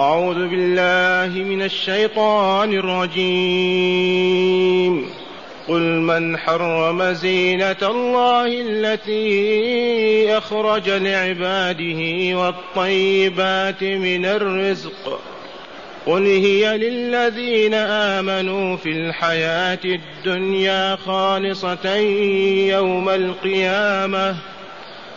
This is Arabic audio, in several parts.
أعوذ بالله من الشيطان الرجيم. قل من حرم زينة الله التي أخرج لعباده والطيبات من الرزق. قل هي للذين آمنوا في الحياة الدنيا خالصة يوم القيامة.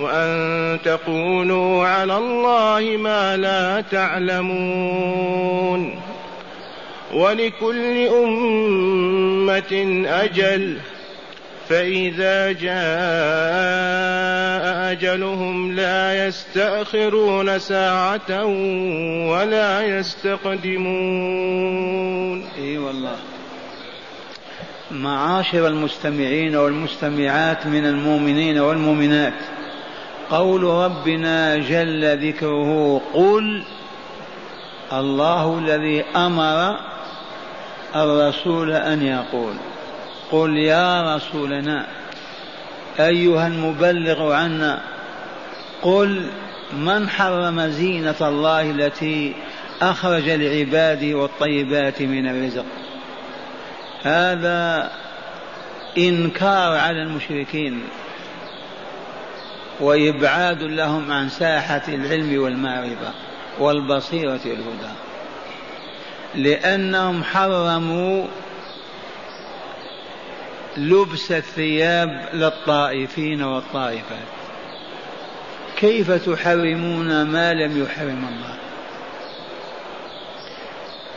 وأن تقولوا على الله ما لا تعلمون. ولكل أمة أجل فإذا جاء أجلهم لا يستأخرون ساعة ولا يستقدمون. إي والله. معاشر المستمعين والمستمعات من المؤمنين والمؤمنات. قول ربنا جل ذكره قل الله الذي أمر الرسول أن يقول قل يا رسولنا أيها المبلغ عنا قل من حرم زينة الله التي أخرج لعباده والطيبات من الرزق. هذا إنكار على المشركين. وإبعاد لهم عن ساحة العلم والمعرفة والبصيرة والهدى. لأنهم حرموا لبس الثياب للطائفين والطائفات. كيف تحرمون ما لم يحرم الله؟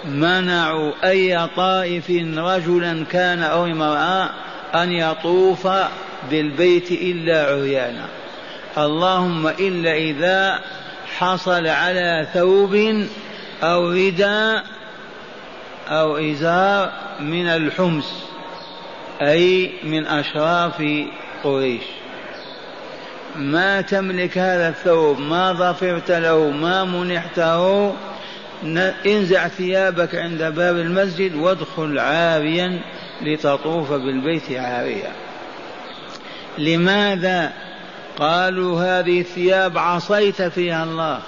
منعوا أي طائف رجلا كان أو امرأة أن يطوف بالبيت إلا عريانا. اللهم إلا إذا حصل على ثوب أو رداء أو إزار من الحمص أي من أشراف قريش. ما تملك هذا الثوب ما ظفرت له ما منحته انزع ثيابك عند باب المسجد وادخل عاريا لتطوف بالبيت عاريا. لماذا قالوا هذه الثياب عصيت فيها الله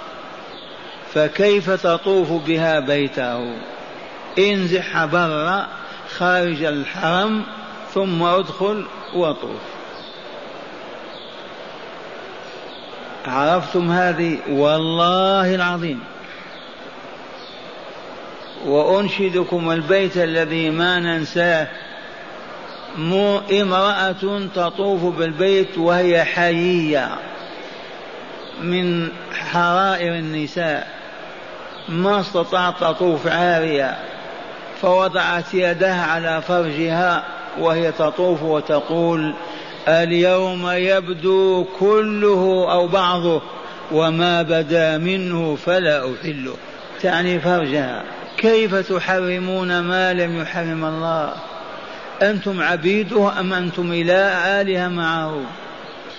فكيف تطوف بها بيته؟ انزح برا خارج الحرم ثم ادخل وطوف. عرفتم هذه؟ والله العظيم. وأنشدكم البيت الذي ما ننساه امرأة تطوف بالبيت وهي حيية من حرائر النساء. ما استطاعت تطوف عارية فوضعت يدها على فرجها وهي تطوف وتقول اليوم يبدو كله أو بعضه وما بدا منه فلا أحله. تعني فرجها. كيف تحرمون ما لم يحرم الله؟ أنتم عبيده أم أنتم إلى آلهة معه؟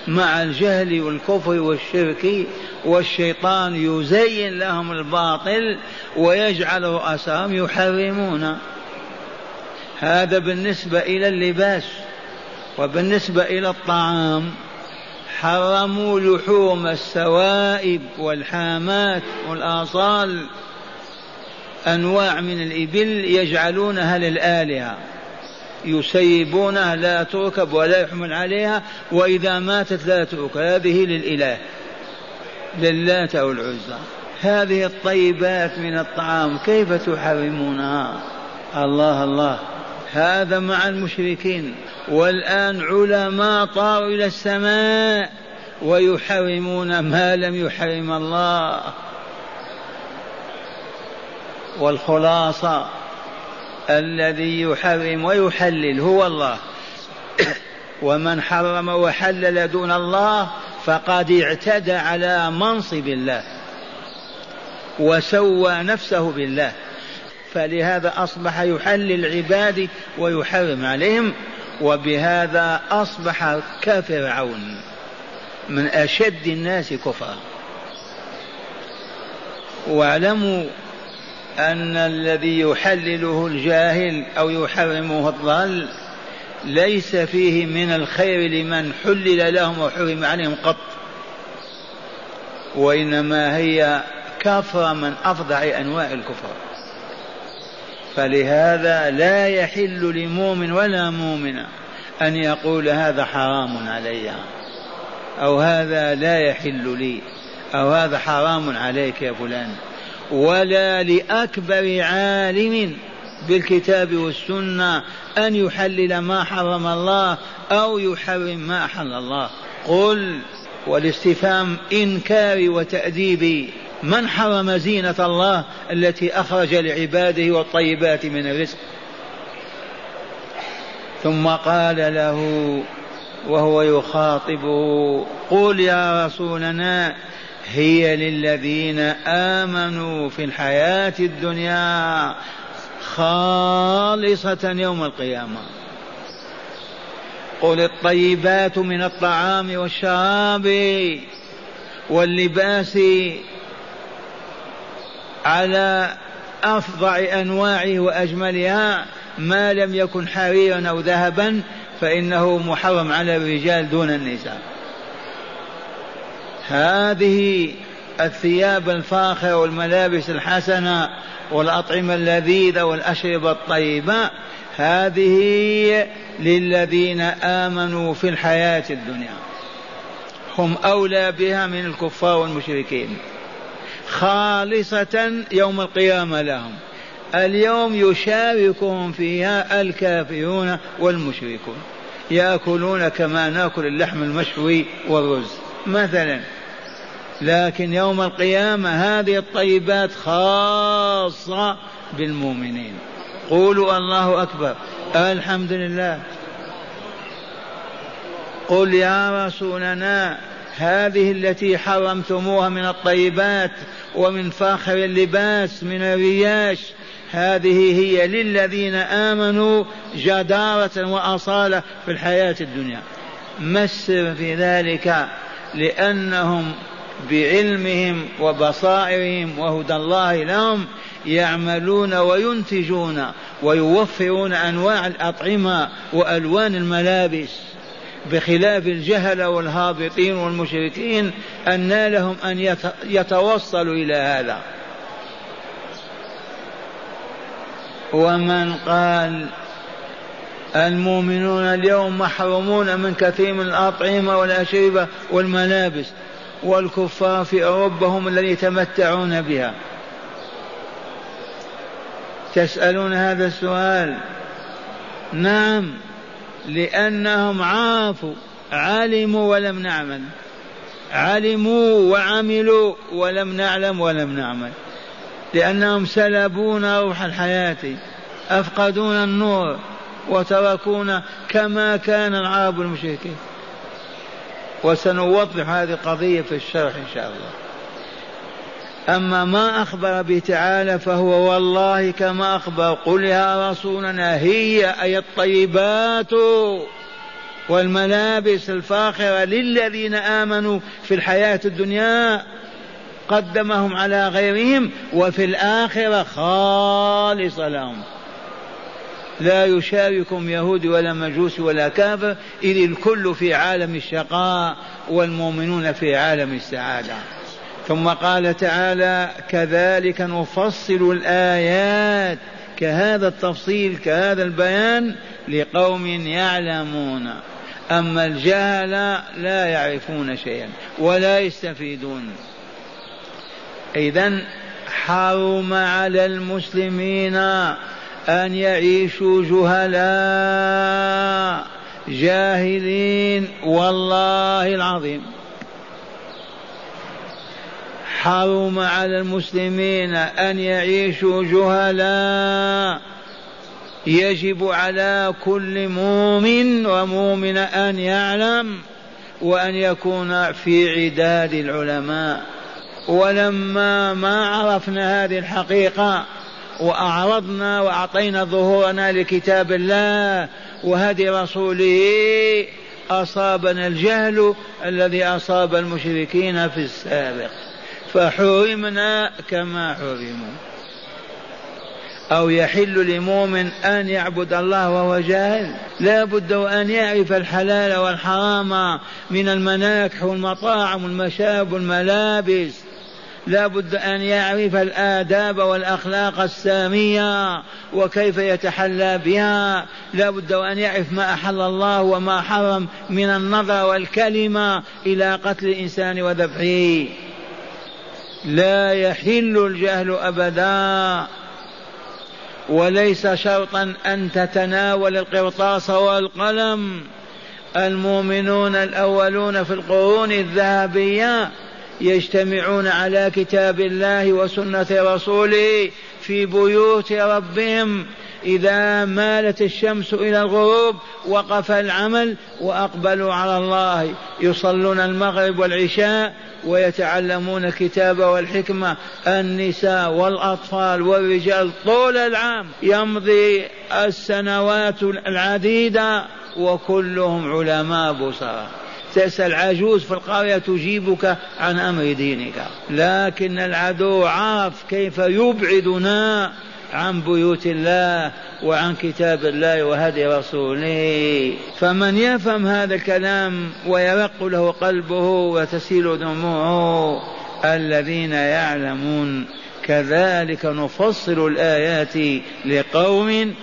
مع الجهل والكفر والشرك والشيطان يزين لهم الباطل ويجعل رؤساهم يحرمون. هذا بالنسبة إلى اللباس وبالنسبة إلى الطعام. حرموا لحوم السوائب والحامات والآصال. أنواع من الإبل يجعلونها للآلهة. يسيبونها لا تركب ولا يحمل عليها وإذا ماتت لا تركب هذه للإله للات أو العزى. هذه الطيبات من الطعام كيف تحرمونها؟ الله الله. هذا مع المشركين. والآن علماء طاروا إلى السماء ويحرمون ما لم يحرم الله. والخلاصة. الذي يحرم ويحلل هو الله. ومن حرم وحلل دون الله فقد اعتدى على منصب الله وسوى نفسه بالله. فلهذا أصبح يحل العباد ويحرم عليهم وبهذا أصبح كفرعون من أشد الناس كفرا. واعلموا أن الذي يحلله الجاهل أو يحرمه الضال ليس فيه من الخير لمن حلل لهم وحرم عليهم قط. وإنما هي كفر من أفظع أنواع الكفر. فلهذا لا يحل لمؤمن ولا مؤمنة أن يقول هذا حرام علي أو هذا لا يحل لي أو هذا حرام عليك يا فلان. ولا لأكبر عالم بالكتاب والسنة أن يحلل ما حرم الله أو يحرم ما أحل الله. قل والاستفهام إنكار وتأديب من حرم زينة الله التي أخرج لعباده والطيبات من الرزق؟ ثم قال له وهو يخاطبه قل يا رسولنا هي للذين آمنوا في الحياة الدنيا خالصة يوم القيامة. قل الطيبات من الطعام والشراب واللباس على أفظع أنواعه وأجملها ما لم يكن حريرا أو ذهبا فإنه محرم على الرجال دون النساء. هذه الثياب الفاخرة والملابس الحسنة والأطعمة اللذيذة والأشربة الطيبة هذه للذين آمنوا في الحياة الدنيا. هم أولى بها من الكفار والمشركين. خالصة يوم القيامة لهم. اليوم يشاركهم فيها الكافرون والمشركون. يأكلون كما نأكل اللحم المشوي والرز. مثلا لكن يوم القيامة هذه الطيبات خاصة بالمؤمنين. قولوا الله أكبر. الحمد لله. قل يا رسولنا هذه التي حرمتموها من الطيبات ومن فاخر اللباس من الرياش هذه هي للذين آمنوا جدارة وأصالة في الحياة الدنيا. ما السر في ذلك؟ لأنهم بعلمهم وبصائرهم وهدى الله لهم يعملون وينتجون ويوفرون أنواع الأطعمة وألوان الملابس. بخلاف الجهل والهابطين والمشركين أن لهم أن يتوصلوا إلى هذا. ومن قال المؤمنون اليوم محرومون من كثير من الأطعمة والأشربة والملابس. والكفار في أوروبا هم الذين يتمتعون بها. تسألون هذا السؤال. نعم لأنهم عافوا علموا ولم نعمل. علموا وعملوا ولم نعلم ولم نعمل. لأنهم سلبونا روح الحياة أفقدونا النور وتركونا كما كان العرب المشركين. وسنوضح هذه القضية في الشرح إن شاء الله. أما ما أخبر به تعالى فهو والله كما أخبر قل يا رسولنا هي أي الطيبات والملابس الفاخرة للذين آمنوا في الحياة الدنيا قدمهم على غيرهم وفي الآخرة خالص لهم. لا يشاركهم يهود ولا مجوس ولا كافر إذ الكل في عالم الشقاء والمؤمنون في عالم السعادة. ثم قال تعالى كذلك نفصل الآيات كهذا التفصيل كهذا البيان لقوم يعلمون. أما الجهل لا يعرفون شيئا ولا يستفيدون. إذا حرم على المسلمين أن يعيشوا جهلاء جاهلين والله العظيم. حرم على المسلمين أن يعيشوا جهلاء. يجب على كل مؤمن ومؤمن أن يعلم وأن يكون في عداد العلماء. ولما ما عرفنا هذه الحقيقة وأعرضنا وأعطينا ظهورنا لكتاب الله وهدي رسوله أصابنا الجهل الذي أصاب المشركين في السابق. فحرمنا كما حرموا. أو يحل لمؤمن أن يعبد الله وهو جاهل؟ لا بد أن يعرف الحلال والحرام من المناكح والمطاعم والمشاب والملابس. لا بد أن يعرف الآداب والأخلاق السامية وكيف يتحلى بها. لا بد أن يعرف ما أحل الله وما حرم من النظر والكلمة إلى قتل الإنسان وذبحه. لا يحل الجهل أبدا. وليس شرطا أن تتناول القرطاس والقلم. المؤمنون الأولون في القرون الذهبية يجتمعون على كتاب الله وسنة رسوله في بيوت ربهم. إذا مالت الشمس إلى الغروب وقف العمل وأقبلوا على الله. يصلون المغرب والعشاء ويتعلمون الكتاب والحكمة. النساء والأطفال والرجال طول العام يمضي السنوات العديدة وكلهم علماء بصرا تسأل عجوز في القرية تجيبك عن أمر دينك. لكن العدو عارف كيف يبعدنا عن بيوت الله وعن كتاب الله وهدي رسوله. فمن يفهم هذا الكلام ويرق له قلبه وتسيل دموعه الذين يعلمون كذلك نفصل الآيات لقوم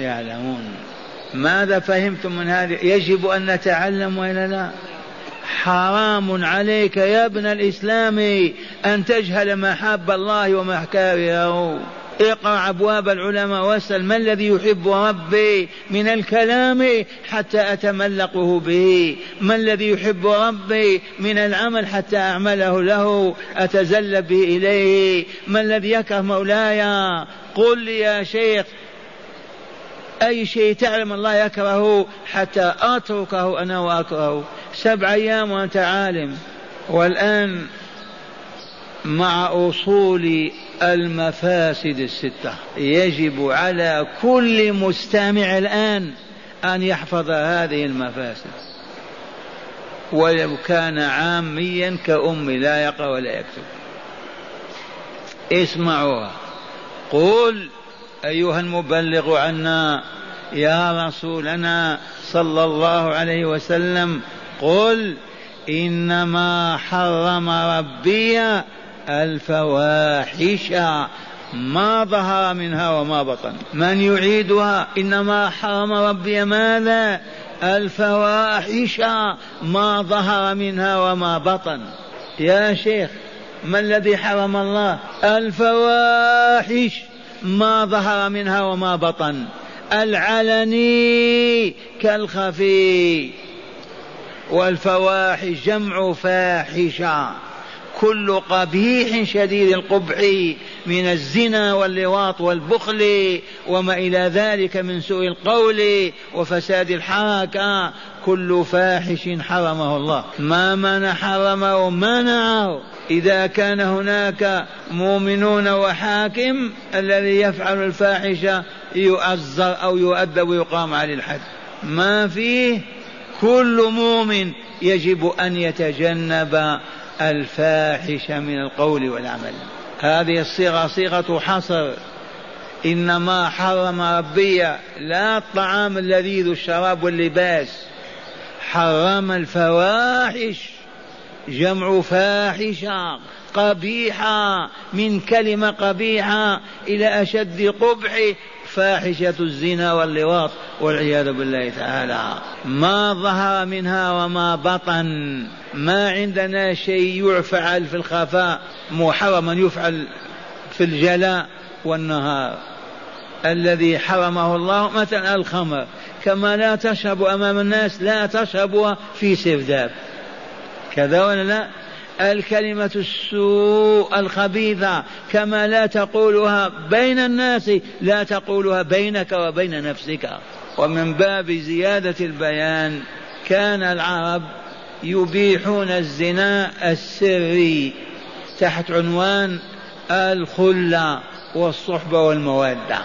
يعلمون. ماذا فهمتم من هذه؟ يجب أن نتعلم وإلا لا؟ حرام عليك يا ابن الإسلام أن تجهل محاب الله ومحكاره اقرأ أبواب العلماء واسأل ما الذي يحب ربي من الكلام حتى أتملقه به. ما الذي يحب ربي من العمل حتى أعمله له أتزل به إليه. ما الذي يكره مولاي؟ قل لي يا شيخ أي شيء تعلم الله يكرهه حتى أتركه أنا وأكرهه سبع أيام وأنت عالم. والآن مع أصول المفاسد الستة يجب على كل مستمع الآن أن يحفظ هذه المفاسد. ولو كان عاميا كأم لا يقرأ ولا يكتب. اسمعوها. قول أيها المبلغ عنا يا رسولنا صلى الله عليه وسلم قل إنما حرم ربي الفواحش ما ظهر منها وما بطن. من يعيدها إنما حرم ربي ماذا؟ الفواحش ما ظهر منها وما بطن. يا شيخ ما الذي حرم الله؟ الفواحش. ما ظهر منها وما بطن. العلني كالخفي. والفواحش جمع فاحشة. كل قبيح شديد القبح من الزنا واللواط والبخل وما إلى ذلك من سوء القول وفساد الحركة كل فاحش حرمه الله. ما من حرمه منعه. إذا كان هناك مؤمنون وحاكم الذي يفعل الفاحشة يؤزر أو يؤدب ويقام عليه الحد. ما فيه؟ كل مؤمن يجب أن يتجنب الفاحش من القول والعمل. هذه الصيغة صيغة حصر. إنما حرم ربي لا الطعام اللذيذ الشراب واللباس. حرم الفواحش. جمع فاحشة قبيحة من كلمة قبيحة إلى أشد قبح فاحشة الزنا واللواط والعياذ بالله تعالى. ما ظهر منها وما بطن. ما عندنا شيء يفعل في الخفاء. محرما يفعل في الجلاء والنهار. الذي حرمه الله مثلا الخمر. كما لا تشرب أمام الناس لا تشربها في سرداب كذا ولا لا؟ الكلمة السوء الخبيثة كما لا تقولها بين الناس لا تقولها بينك وبين نفسك. ومن باب زيادة البيان كان العرب يبيحون الزنا السري تحت عنوان الخلة والصحبة والمودة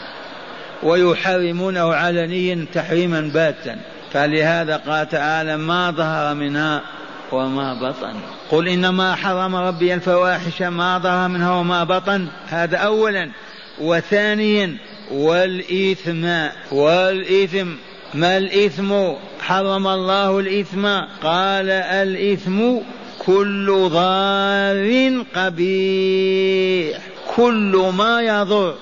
ويحرمونه علنيا تحريما باتا. فلهذا قال تعالى ما ظهر منها وما بطن. قل إنما حرم ربي الفواحش ما ظهر منها وما بطن. هذا أولا. وثانيا والإثم. والإثم. ما الإثم؟ حرم الله الإثم. قال الإثم كل ضار قبيح. كل ما يضر.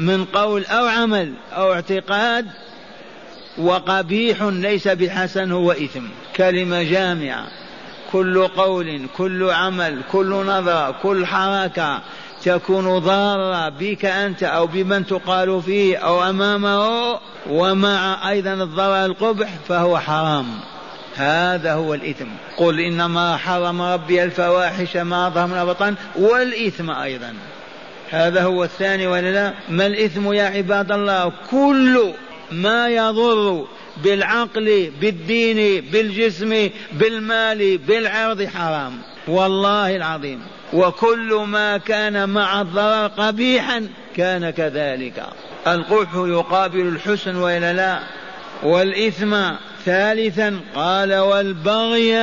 من قول أو عمل أو اعتقاد. وقبيح ليس بحسن هو إثم. كلمة جامعة. كل قول كل عمل كل نظرة كل حركة تكون ضارة بك أنت أو بمن تقال فيه أو أمامه ومع أيضا الضرر القبح فهو حرام. هذا هو الإثم. قل إنما حرم ربي الفواحش ما ظهر من بطن والإثم أيضا. هذا هو الثاني ولا لا؟ ما الإثم يا عباد الله؟ كل ما يضر بالعقل بالدين بالجسم بالمال بالعرض حرام. والله العظيم. وكل ما كان مع الضرر قبيحا كان كذلك. القبح يقابل الحسن وإلا لا. والإثم ثالثا قال والبغي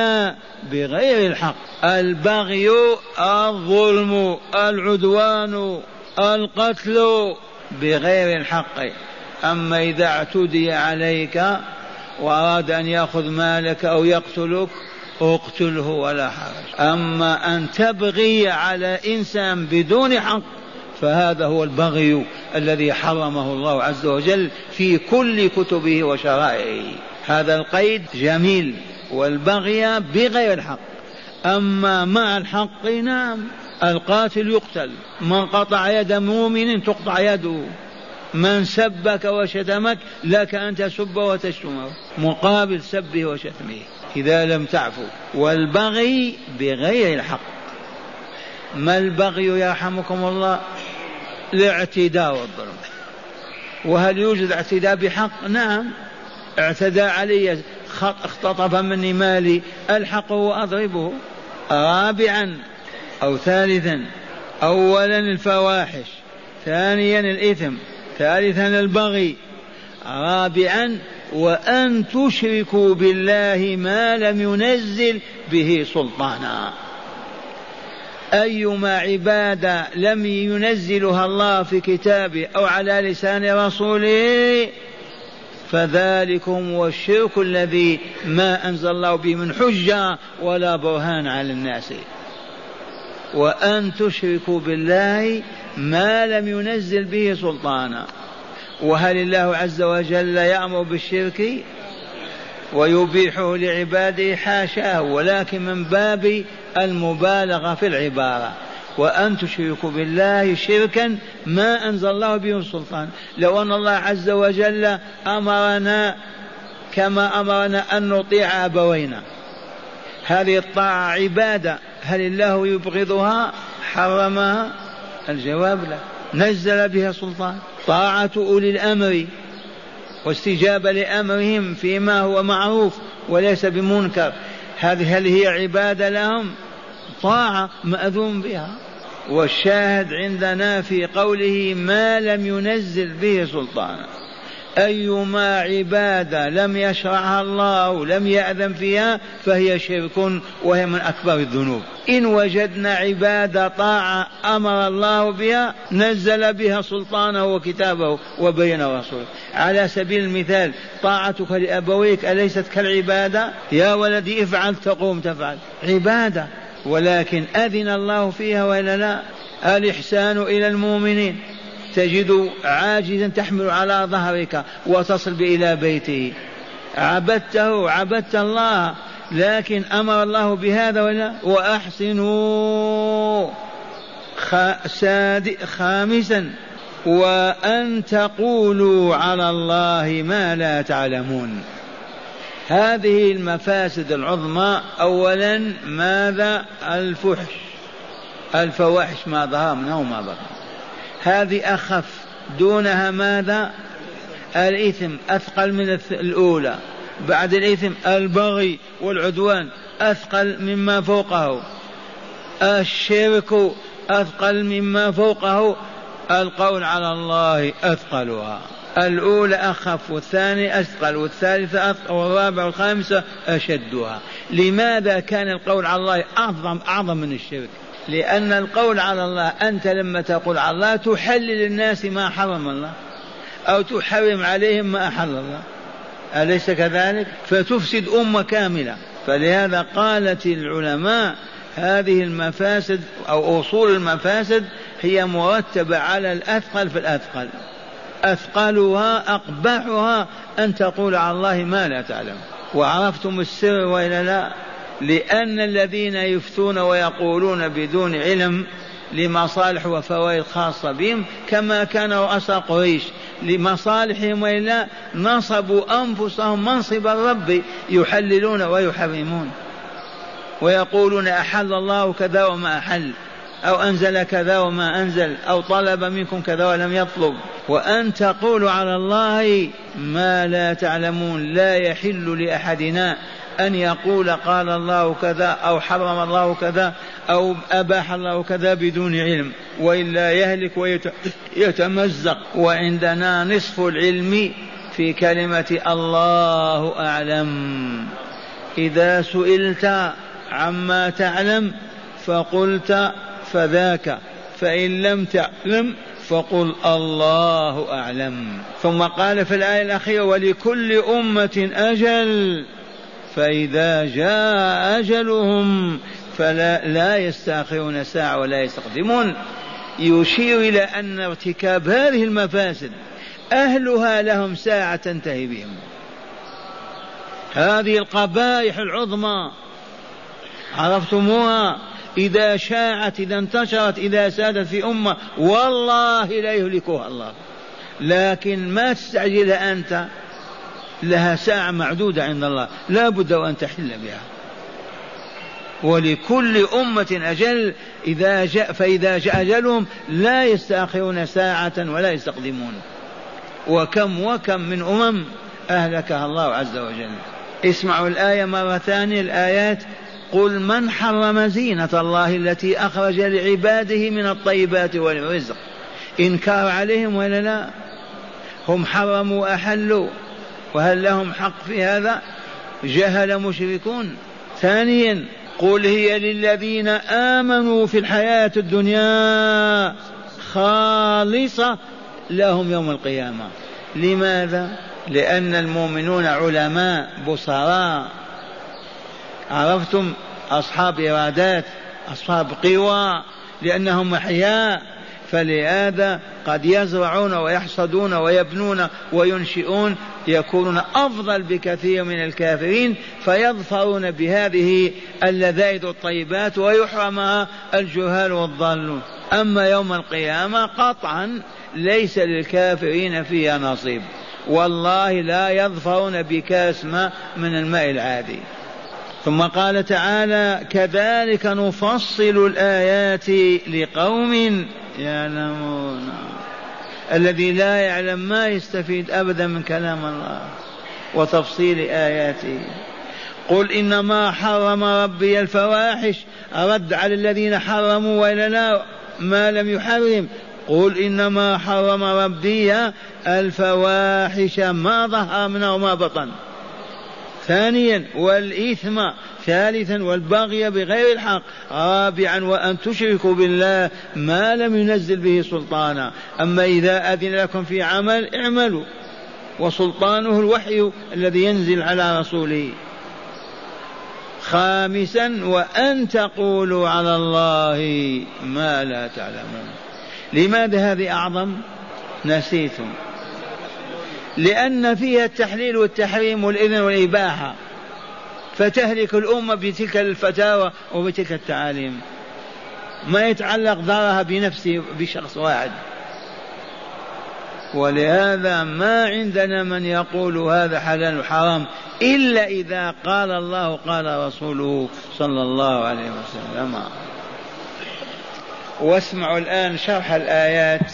بغير الحق. البغي الظلم العدوان القتل بغير الحق. أما إذا اعتدي عليك وأراد أن يأخذ مالك أو يقتلك اقتله ولا حرج. أما أن تبغي على إنسان بدون حق فهذا هو البغي الذي حرمه الله عز وجل في كل كتبه وشرائعه. هذا القيد جميل والبغي بغير الحق. أما مع الحق نعم القاتل يقتل. من قطع يد مؤمن تقطع يده. من سبك وشتمك لك أن تسب وتشتمه مقابل سبه وشتمه. إذا لم تعفو. والبغي بغير الحق. ما البغي يرحمكم الله؟ الاعتداء والظلم. وهل يوجد اعتداء بحق؟ نعم. اعتدى علي. اختطف مني مالي. ألحقه وأضربه. رابعا أو ثالثا. اولا الفواحش. ثانيا الإثم. ثالثا البغي رابعا وأن تشركوا بالله ما لم ينزل به سلطانا. أيما عبادة لم ينزلها الله في كتابه أو على لسان رسوله فذلكم هو الشرك الذي ما أنزل الله به من حجة ولا برهان على الناس. وأن تشركوا بالله ما لم ينزل به سلطانا. وهل الله عز وجل يأمر بالشرك ويبيحه لعباده حاشاه ولكن من باب المبالغة في العبارة. وأن تشركوا بالله شركا ما أنزل الله به سلطان. لو أن الله عز وجل أمرنا كما أمرنا أن نطيع أبوينا. هذه الطاعة عبادة. هل الله يبغضها؟ حرمها الجواب لا. نزل بها سلطان. طاعة أولي الأمر واستجابة لأمرهم فيما هو معروف وليس بمنكر. هذه هل هي عبادة لهم؟ طاعة مأذون بها. والشاهد عندنا في قوله ما لم ينزل به سلطانا أيما عبادة لم يشرعها الله لم يأذن فيها فهي شرك وهي من أكبر الذنوب. إن وجدنا عبادة طاعة أمر الله بها نزل بها سلطانه وكتابه وبين رسوله. على سبيل المثال طاعتك لأبويك أليست كالعبادة؟ يا ولدي افعل تقوم تفعل. عبادة ولكن أذن الله فيها وإلا لا؟ الإحسان إلى المؤمنين. تجد عاجزا تحمل على ظهرك وتصل إلى بيته عبدته عبدت الله لكن أمر الله بهذا ولا وأحسنوا. خامسا وأن تقولوا على الله ما لا تعلمون. هذه المفاسد العظمى أولا ماذا؟ الفحش. الفواحش ما ظهر منها وما بطن. هذه أخف دونها ماذا؟ الإثم أثقل من الأولى. بعد الإثم البغي والعدوان أثقل مما فوقه. الشرك أثقل مما فوقه. القول على الله أثقلها. الأولى أخف والثانية أثقل والثالثة أثقل والرابعة والخامسة أشدها. لماذا كان القول على الله أعظم أعظم من الشرك؟ لأن القول على الله أنت لما تقول على الله تحلل الناس ما حرم الله أو تحرم عليهم ما أحل الله. أليس كذلك؟ فتفسد أمة كاملة. فلهذا قالت العلماء هذه المفاسد أو أصول المفاسد هي مرتبة على الأثقل في الأثقل. أثقلها أقبحها أن تقول على الله ما لا تعلم. وعرفتم السر وإلا لا؟ لأن الذين يفتون ويقولون بدون علم لمصالح وفوائد خاصة بهم كما كان رؤساء قريش. لمصالحهم وإلا نصبوا أنفسهم منصب الرب يحللون ويحرمون. ويقولون أحل الله كذا وما أحل أو أنزل كذا وما أنزل أو طلب منكم كذا ولم يطلب. وأن تقولوا على الله ما لا تعلمون لا يحل لأحدنا أن يقول قال الله كذا أو حرم الله كذا أو أباح الله كذا بدون علم وإلا يهلك ويتمزق وعندنا نصف العلم في كلمة الله أعلم. إذا سئلت عما تعلم فقلت فذاك فإن لم تعلم فقل الله أعلم. ثم قال في الآية الأخيرة ولكل أمة أجل. فإذا جاء أجلهم فلا لا يستأخرون ساعة ولا يستقدمون. يشير إلى أن ارتكاب هذه المفاسد أهلها لهم ساعة تنتهي بهم. هذه القبائح العظمى عرفتموها؟ إذا شاعت إذا انتشرت إذا سادت في أمة والله لا يهلكها الله. لكن ما تستعجلها أنت؟ لها ساعة معدودة عند الله. لا بد وأن تحل بها. ولكل أمة أجل إذا جاء فإذا جاء أجلهم لا يستأخرون ساعة ولا يستقدمون. وكم وكم من أمم أهلكها الله عز وجل. اسمعوا الآية مرة ثانية الآيات قل من حرم زينة الله التي أخرج لعباده من الطيبات والرزق؟ إنكار عليهم ولا لا؟ هم حرموا وأحلوا وهل لهم حق في هذا؟ جهل مشركون. ثانيا قل هي للذين آمنوا في الحياة الدنيا خالصة لهم يوم القيامة. لماذا؟ لأن المؤمنون علماء بصراء. عرفتم أصحاب إرادات أصحاب قوى لأنهم أحياء. فلهذا قد يزرعون ويحصدون ويبنون وينشئون يكونون أفضل بكثير من الكافرين فيظفرون بهذه اللذائذ الطيبات ويحرمها الجهال والضالون أما يوم القيامة قطعا ليس للكافرين فيها نصيب. والله لا يظفرون بكاس ماء من الماء العادي. ثم قال تعالى كذلك نفصل الآيات لقوم يعلمون. الذي لا يعلم ما يستفيد أبدا من كلام الله وتفصيل آياته. قل إنما حرم ربي الفواحش. أرد على الذين حرموا وإلا لا ما لم يحرم. قل إنما حرم ربي الفواحش ما ظهر منه وما بطن. ثانيا والإثم ثالثا والبغي بغير الحق رابعا وأن تشركوا بالله ما لم ينزل به سلطانا. أما إذا أذن لكم في عمل اعملوا. وسلطانه الوحي الذي ينزل على رسوله. خامسا وأن تقولوا على الله ما لا تعلمون. لماذا هذه أعظم؟ نسيتم. لأن فيها التحليل والتحريم والإذن والإباحة فتهلك الأمة بتلك الفتاوى وبتلك التعاليم. ما يتعلق ضررها بنفسه بشخص واحد. ولهذا ما عندنا من يقول هذا حلال وحرام إلا إذا قال الله قال رسوله صلى الله عليه وسلم. واسمعوا الآن شرح الآيات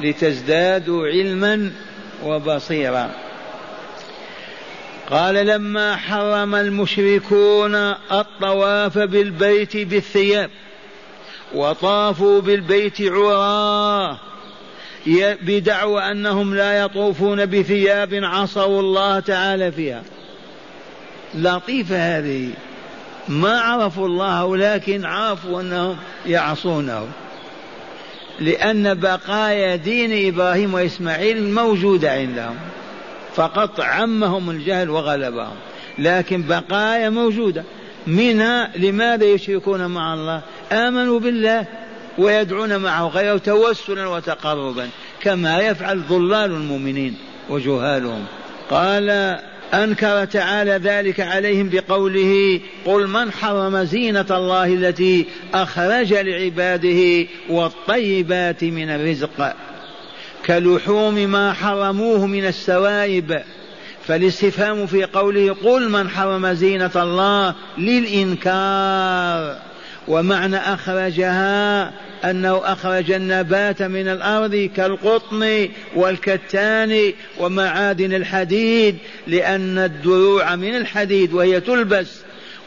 لتزدادوا علما وبصيرا. قال لما حرم المشركون الطواف بالبيت بالثياب وطافوا بالبيت عراه بدعوى أنهم لا يطوفون بثياب عصوا الله تعالى فيها. لطيفة هذه. ما عرفوا الله ولكن عرفوا أنهم يعصونه. لأن بقايا دين إبراهيم وإسماعيل موجودة عندهم. فقط عمهم الجهل وغلبهم. لكن بقايا موجودة. منها لماذا يشركون مع الله؟ آمنوا بالله ويدعون معه غيره توسلا وتقربا كما يفعل ضلال المؤمنين وجهالهم. قال أنكر تعالى ذلك عليهم بقوله قل من حرم زينة الله التي أخرج لعباده والطيبات من الرزق كلحوم ما حرموه من السوائب فالاستفهام في قوله قل من حرم زينة الله للإنكار ومعنى أخرجها أنه أخرج النبات من الأرض كالقطن والكتان ومعادن الحديد لأن الدروع من الحديد وهي تلبس.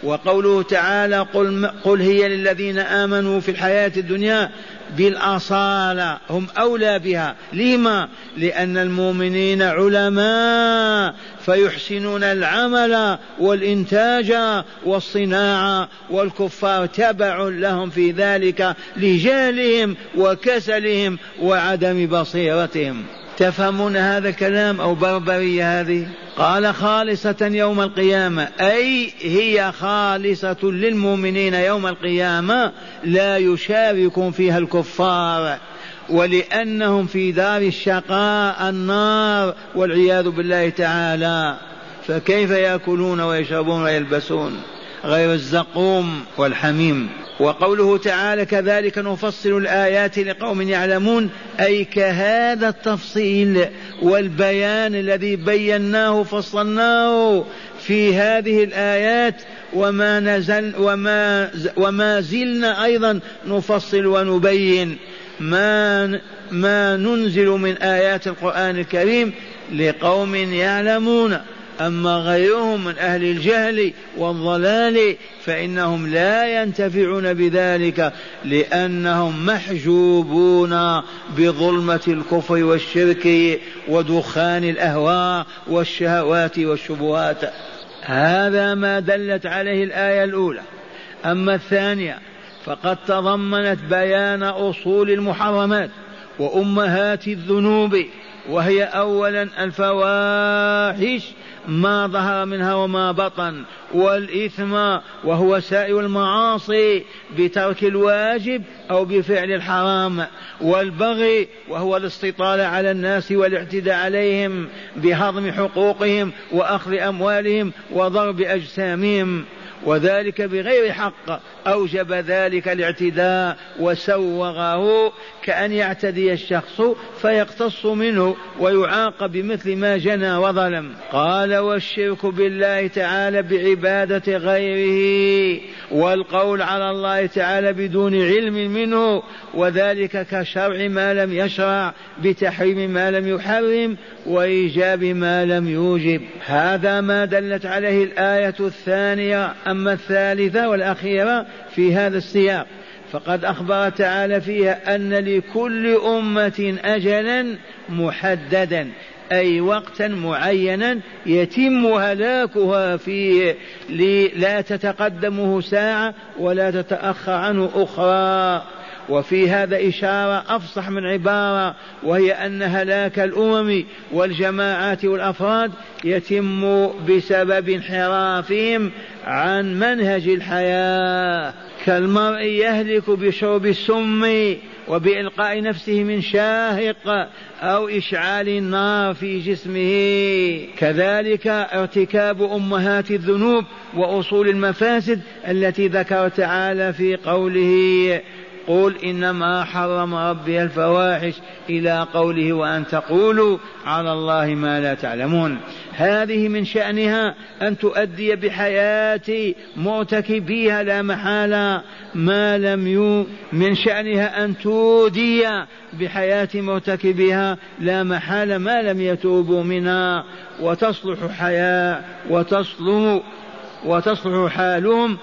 وقوله تعالى قل, قل هي للذين آمنوا في الحياة الدنيا بالأصالة هم أولى بها. لما؟ لأن المؤمنين علماء فيحسنون العمل والإنتاج والصناعة والكفار تبع لهم في ذلك لجهلهم وكسلهم وعدم بصيرتهم. تفهمون هذا الكلام أو بربرية هذه؟ قال خالصة يوم القيامة أي هي خالصة للمؤمنين يوم القيامة لا يشارك فيها الكفار. ولأنهم في دار الشقاء النار والعياذ بالله تعالى. فكيف يأكلون ويشربون ويلبسون؟ غير الزقوم والحميم. وقوله تعالى كذلك نفصل الآيات لقوم يعلمون أي كهذا التفصيل والبيان الذي بيناه فصلناه في هذه الآيات وما نزل وما وما زلنا أيضا نفصل ونبين. ما ما ننزل من آيات القرآن الكريم لقوم يعلمون. أما غيرهم من أهل الجهل والضلال فإنهم لا ينتفعون بذلك لأنهم محجوبون بظلمة الكفر والشرك ودخان الأهواء والشهوات والشبهات. هذا ما دلت عليه الآية الأولى. أما الثانية فقد تضمنت بيان أصول المحرمات وأمهات الذنوب وهي أولا الفواحش ما ظهر منها وما بطن والإثم وهو سائر المعاصي بترك الواجب أو بفعل الحرام والبغي وهو الاستطالة على الناس والاعتداء عليهم بهضم حقوقهم وأخذ أموالهم وضرب أجسامهم. وذلك بغير حق. أوجب ذلك الاعتداء وسوغه كأن يعتدي الشخص فيقتص منه ويعاقب بمثل ما جنى وظلم. قال والشرك بالله تعالى بعبادة غيره والقول على الله تعالى بدون علم منه وذلك كشرع ما لم يشرع بتحريم ما لم يحرم وإيجاب ما لم يوجب. هذا ما دلت عليه الآية الثانية أما الثالثة والأخيرة في هذا السياق فقد أخبر تعالى فيها أن لكل أمة أجلا محددا أي وقتا معينا يتم هلاكها فيه لا تتقدمه ساعة ولا تتأخر عنه أخرى. وفي هذا إشارة أفصح من عبارة وهي أن هلاك الأمم والجماعات والأفراد يتم بسبب انحرافهم عن منهج الحياة. كالمرء يهلك بشرب السم وبإلقاء نفسه من شاهق أو إشعال النار في جسمه. كذلك ارتكاب أمهات الذنوب وأصول المفاسد التي ذكر تعالى في قوله قل إنما حرم ربي الفواحش إلى قوله وأن تقولوا على الله ما لا تعلمون. هذه من شأنها أن تؤدي بحياة مرتكبيها لا محالة ما لم يو من شأنها أن تودي بحياة مرتكبها لا محالة ما لم يتوبوا منها. وتصلح حياة وتصلح وتصلح حالهم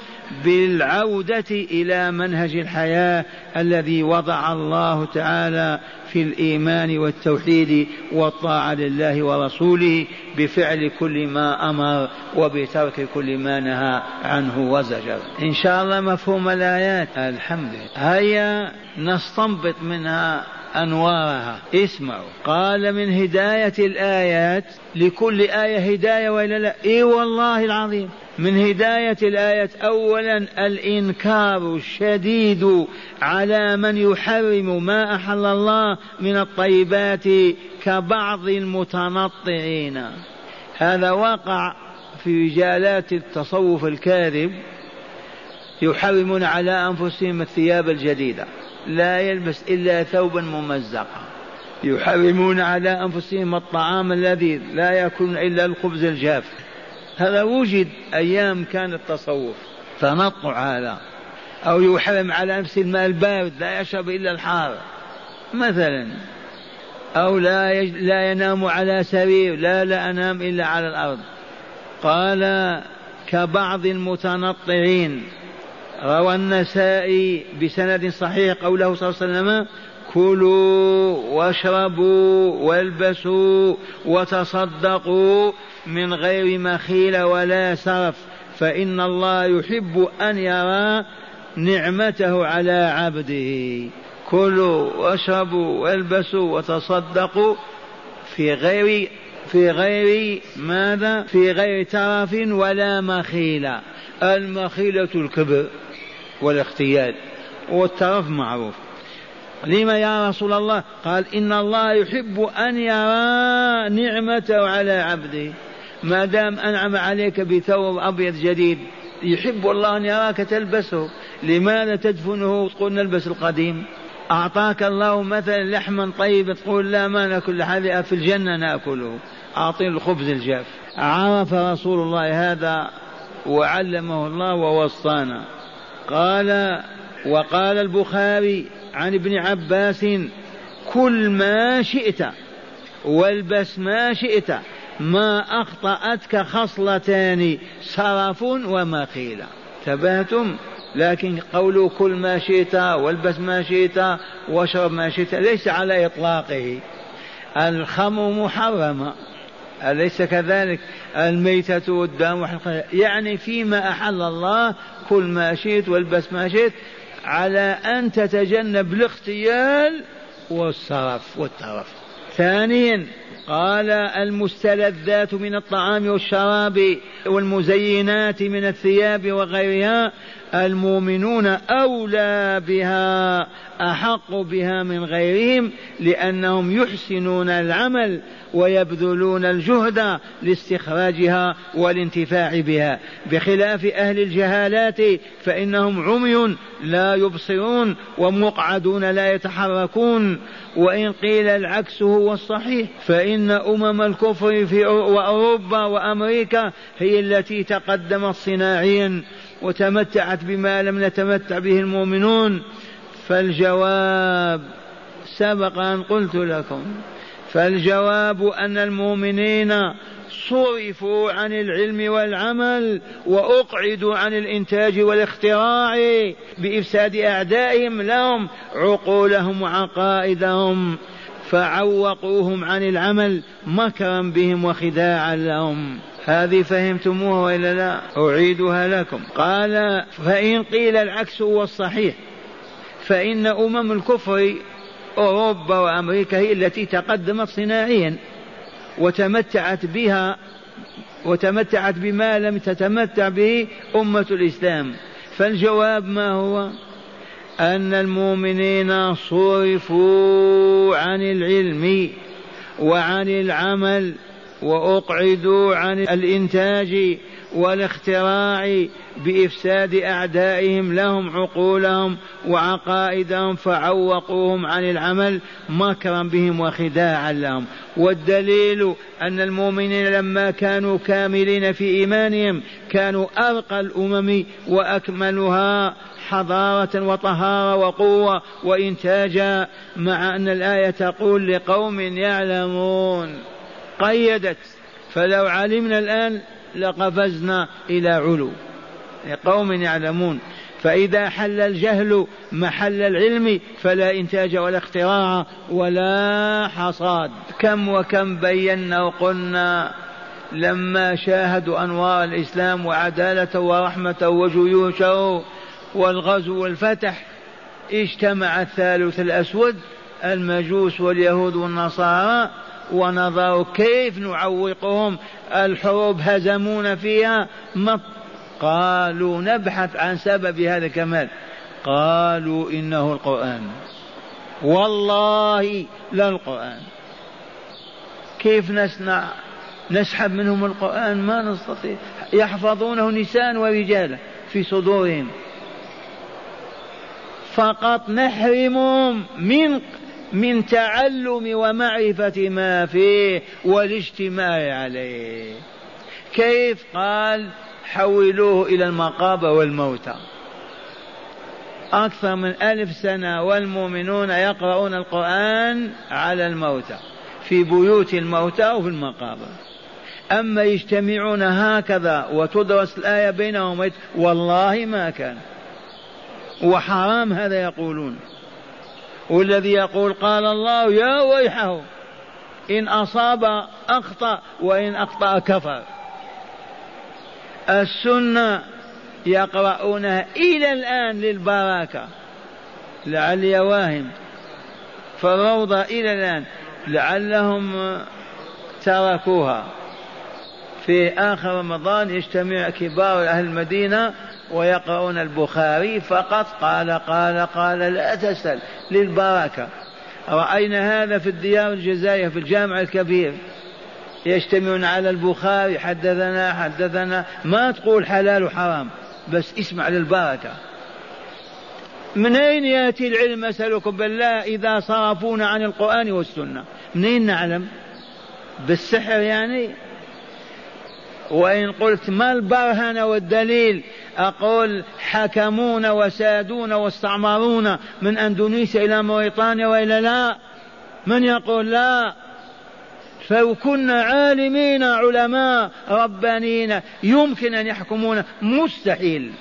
بالعودة إلى منهج الحياة الذي وضع الله تعالى في الإيمان والتوحيد والطاعة لله ورسوله بفعل كل ما أمر وبترك كل ما نهى عنه وزجر. إن شاء الله مفهوم الآيات. الحمد لله. هيا نستنبط منها أنوارها اسمعوا. قال من هداية الآيات لكل آية هداية وإلا لا؟ إي والله العظيم. من هداية الآية أولا الإنكار الشديد على من يحرم ما أحل الله من الطيبات كبعض المتنطعين. هذا وقع في رجالات التصوف الكاذب يحرمون على أنفسهم الثياب الجديدة. لا يلبس إلا ثوبا ممزقا. يحرمون على أنفسهم الطعام الذي لا يأكلون إلا الخبز الجاف. هذا وجد أيام كان التصوف. تنطع هذا. أو يحرم على نفسه الماء البارد لا يشرب إلا الحار. مثلا. أو لا يج... لا ينام على سرير لا لا أنام إلا على الأرض. قال كبعض المتنطعين. روى النسائي بسند صحيح قوله صلى الله عليه وسلم كلوا واشربوا والبسوا وتصدقوا من غير مخيل ولا سرف فإن الله يحب أن يرى نعمته على عبده. كلوا واشربوا والبسوا وتصدقوا في غير في غير ماذا؟ في غير ترف ولا مخيلة المخيلة الكبر. والاختيال والترف معروف. لما يا رسول الله؟ قال إن الله يحب أن يرى نعمته على عبده. ما دام أنعم عليك بثوب أبيض جديد يحب الله أن يراك تلبسه. لماذا تدفنه وتقول نلبس القديم؟ أعطاك الله مثلا لحما طيب تقول لا ما نأكل هذا في الجنة نأكله. أعطينا الخبز الجاف. عرف رسول الله هذا وعلمه الله ووصانا. قال وقال البخاري عن ابن عباس كل ما شئت والبس ما شئت ما أخطأتك خصلتان سرف ومخيلة تبهتم لكن قولوا كل ما شئت والبس ما شئت واشرب ما شئت ليس على إطلاقه. الخمر محرمة. أليس كذلك؟ الميتة والدم يعني فيما أحل الله كل ما شئت والبس ما شئت على أن تتجنب الاختيال والسرف والترف. ثانيا قال المستلذات من الطعام والشراب والمزينات من الثياب وغيرها المؤمنون أولى بها أحق بها من غيرهم لأنهم يحسنون العمل ويبذلون الجهد لاستخراجها والانتفاع بها. بخلاف أهل الجهالات فإنهم عمي لا يبصرون ومقعدون لا يتحركون. وإن قيل العكس هو الصحيح فإن أمم الكفر في اوروبا وأمريكا هي التي تقدمت صناعيا وتمتعت بما لم نتمتع به المؤمنون فالجواب سبق أن قلت لكم فالجواب أن المؤمنين صرفوا عن العلم والعمل وأقعدوا عن الإنتاج والاختراع بإفساد أعدائهم لهم عقولهم وعقائدهم فعوقوهم عن العمل مكرا بهم وخداعا لهم. هذه فهمتموها وإلا لا؟ أعيدها لكم. قال فإن قيل العكس هو الصحيح. فإن أمم الكفر أوروبا وأمريكا هي التي تقدمت صناعيا وتمتعت بها وتمتعت بما لم تتمتع به أمة الإسلام. فالجواب ما هو؟ أن المؤمنين صرفوا عن العلم وعن العمل. وأقعدوا عن الإنتاج والاختراع بإفساد أعدائهم لهم عقولهم وعقائدهم فعوقوهم عن العمل مكرا بهم وخداعا لهم. والدليل أن المؤمنين لما كانوا كاملين في إيمانهم كانوا أرقى الأمم وأكملها حضارة وطهارة وقوة وإنتاجا مع أن الآية تقول لقوم يعلمون. قيدت فلو علمنا الآن لقفزنا إلى علو. قوم يعلمون. فإذا حل الجهل محل العلم فلا إنتاج ولا اختراع ولا حصاد. كم وكم بينا وقلنا لما شاهدوا أنوار الإسلام وعدالته ورحمته وجيوشه والغزو والفتح اجتمع الثالث الأسود المجوس واليهود والنصارى ونظروا كيف نعوقهم. الحروب هزمونا فيها. قالوا نبحث عن سبب هذا الكمال. قالوا إنه القرآن. والله لا القرآن. كيف نصنع؟ نسحب منهم القرآن؟ ما نستطيع. يحفظونه نساء ورجال في صدورهم. فقط نحرمهم من من تعلم ومعرفة ما فيه والاجتماع عليه. كيف؟ قال حولوه إلى المقابر والموتى. أكثر من ألف سنة والمؤمنون يقرؤون القرآن على الموتى في بيوت الموتى وفي المقابر. أما يجتمعون هكذا وتدرس الآية بينهم والله ما كان. وحرام هذا يقولون. والذي يقول قال الله يا ويحه إن أصاب أخطأ وإن أخطأ كفر. السنة يقرؤونها إلى الآن للبركة. لعلي واهم فالروضة إلى الآن لعلهم تركوها. في آخر رمضان يجتمع كبار أهل المدينة ويقرؤون البخاري فقط قال قال قال لا تسأل للبركة. رأينا هذا في الديار الجزائر في الجامع الكبير. يجتمعون على البخاري حدثنا حدثنا ما تقول حلال وحرام بس اسمع للبركة. من أين يأتي العلم؟ أسألكم بالله إذا صرفونا عن القرآن والسنة. منين نعلم؟ بالسحر يعني؟ وإن قلت ما البرهنة والدليل؟ أقول حكمونا وسادونا واستعمرونا من أندونيسيا إلى موريطانيا وإلى لا. من يقول لا؟ فلو كنا عالمين علماء ربانيين يمكن أن يحكمون مستحيل.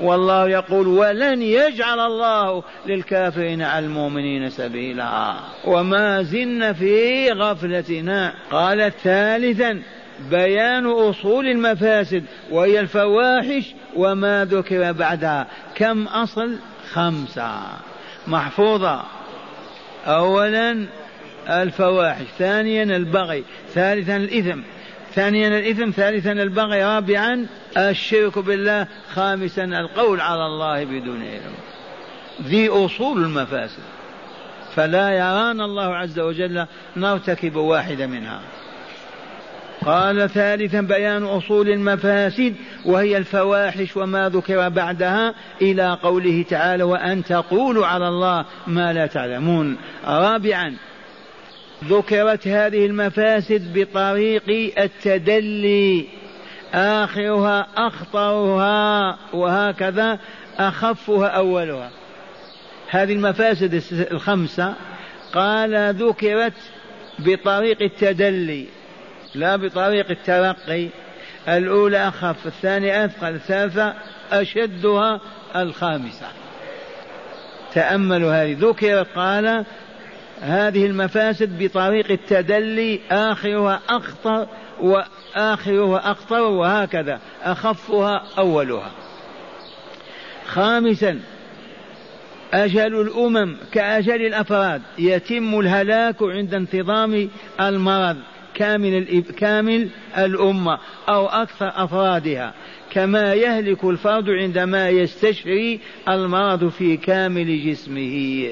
والله يقول ولن يجعل الله للكافرين على المؤمنين سبيلا. وما زلنا في غفلتنا. قال ثالثا بيان أصول المفاسد وهي الفواحش وما ذكر بعدها. كم أصل؟ خمسة. محفوظة. أولا الفواحش ثانيا البغي ثالثا الإثم. ثانيا الإثم ثالثا البغي رابعا الشرك بالله خامسا القول على الله بدون علم. ذي أصول المفاسد. فلا يرانا الله عز وجل نرتكب واحدة منها. قال ثالثا بيان أصول المفاسد وهي الفواحش وما ذكر بعدها إلى قوله تعالى وأن تقولوا على الله ما لا تعلمون. رابعا ذكرت هذه المفاسد بطريق التدلي. آخرها أخطرها وهكذا أخفها أولها. هذه المفاسد الخمسة. قال ذكرت بطريق التدلي. لا بطريق الترقي الأولى أخف الثانية أثقل الثالثة أشدها الخامسة. تأملوا هذه. ذكرت قال هذه المفاسد بطريق التدلي آخرها أخطر وآخرها أخطر وهكذا. أخفها أولها. خامسا أجل الأمم كأجل الأفراد. يتم الهلاك عند انتظام المرض. كامل كامل الأمة أو أكثر أفرادها. كما يهلك الفرد عندما يستشري المرض في كامل جسمه.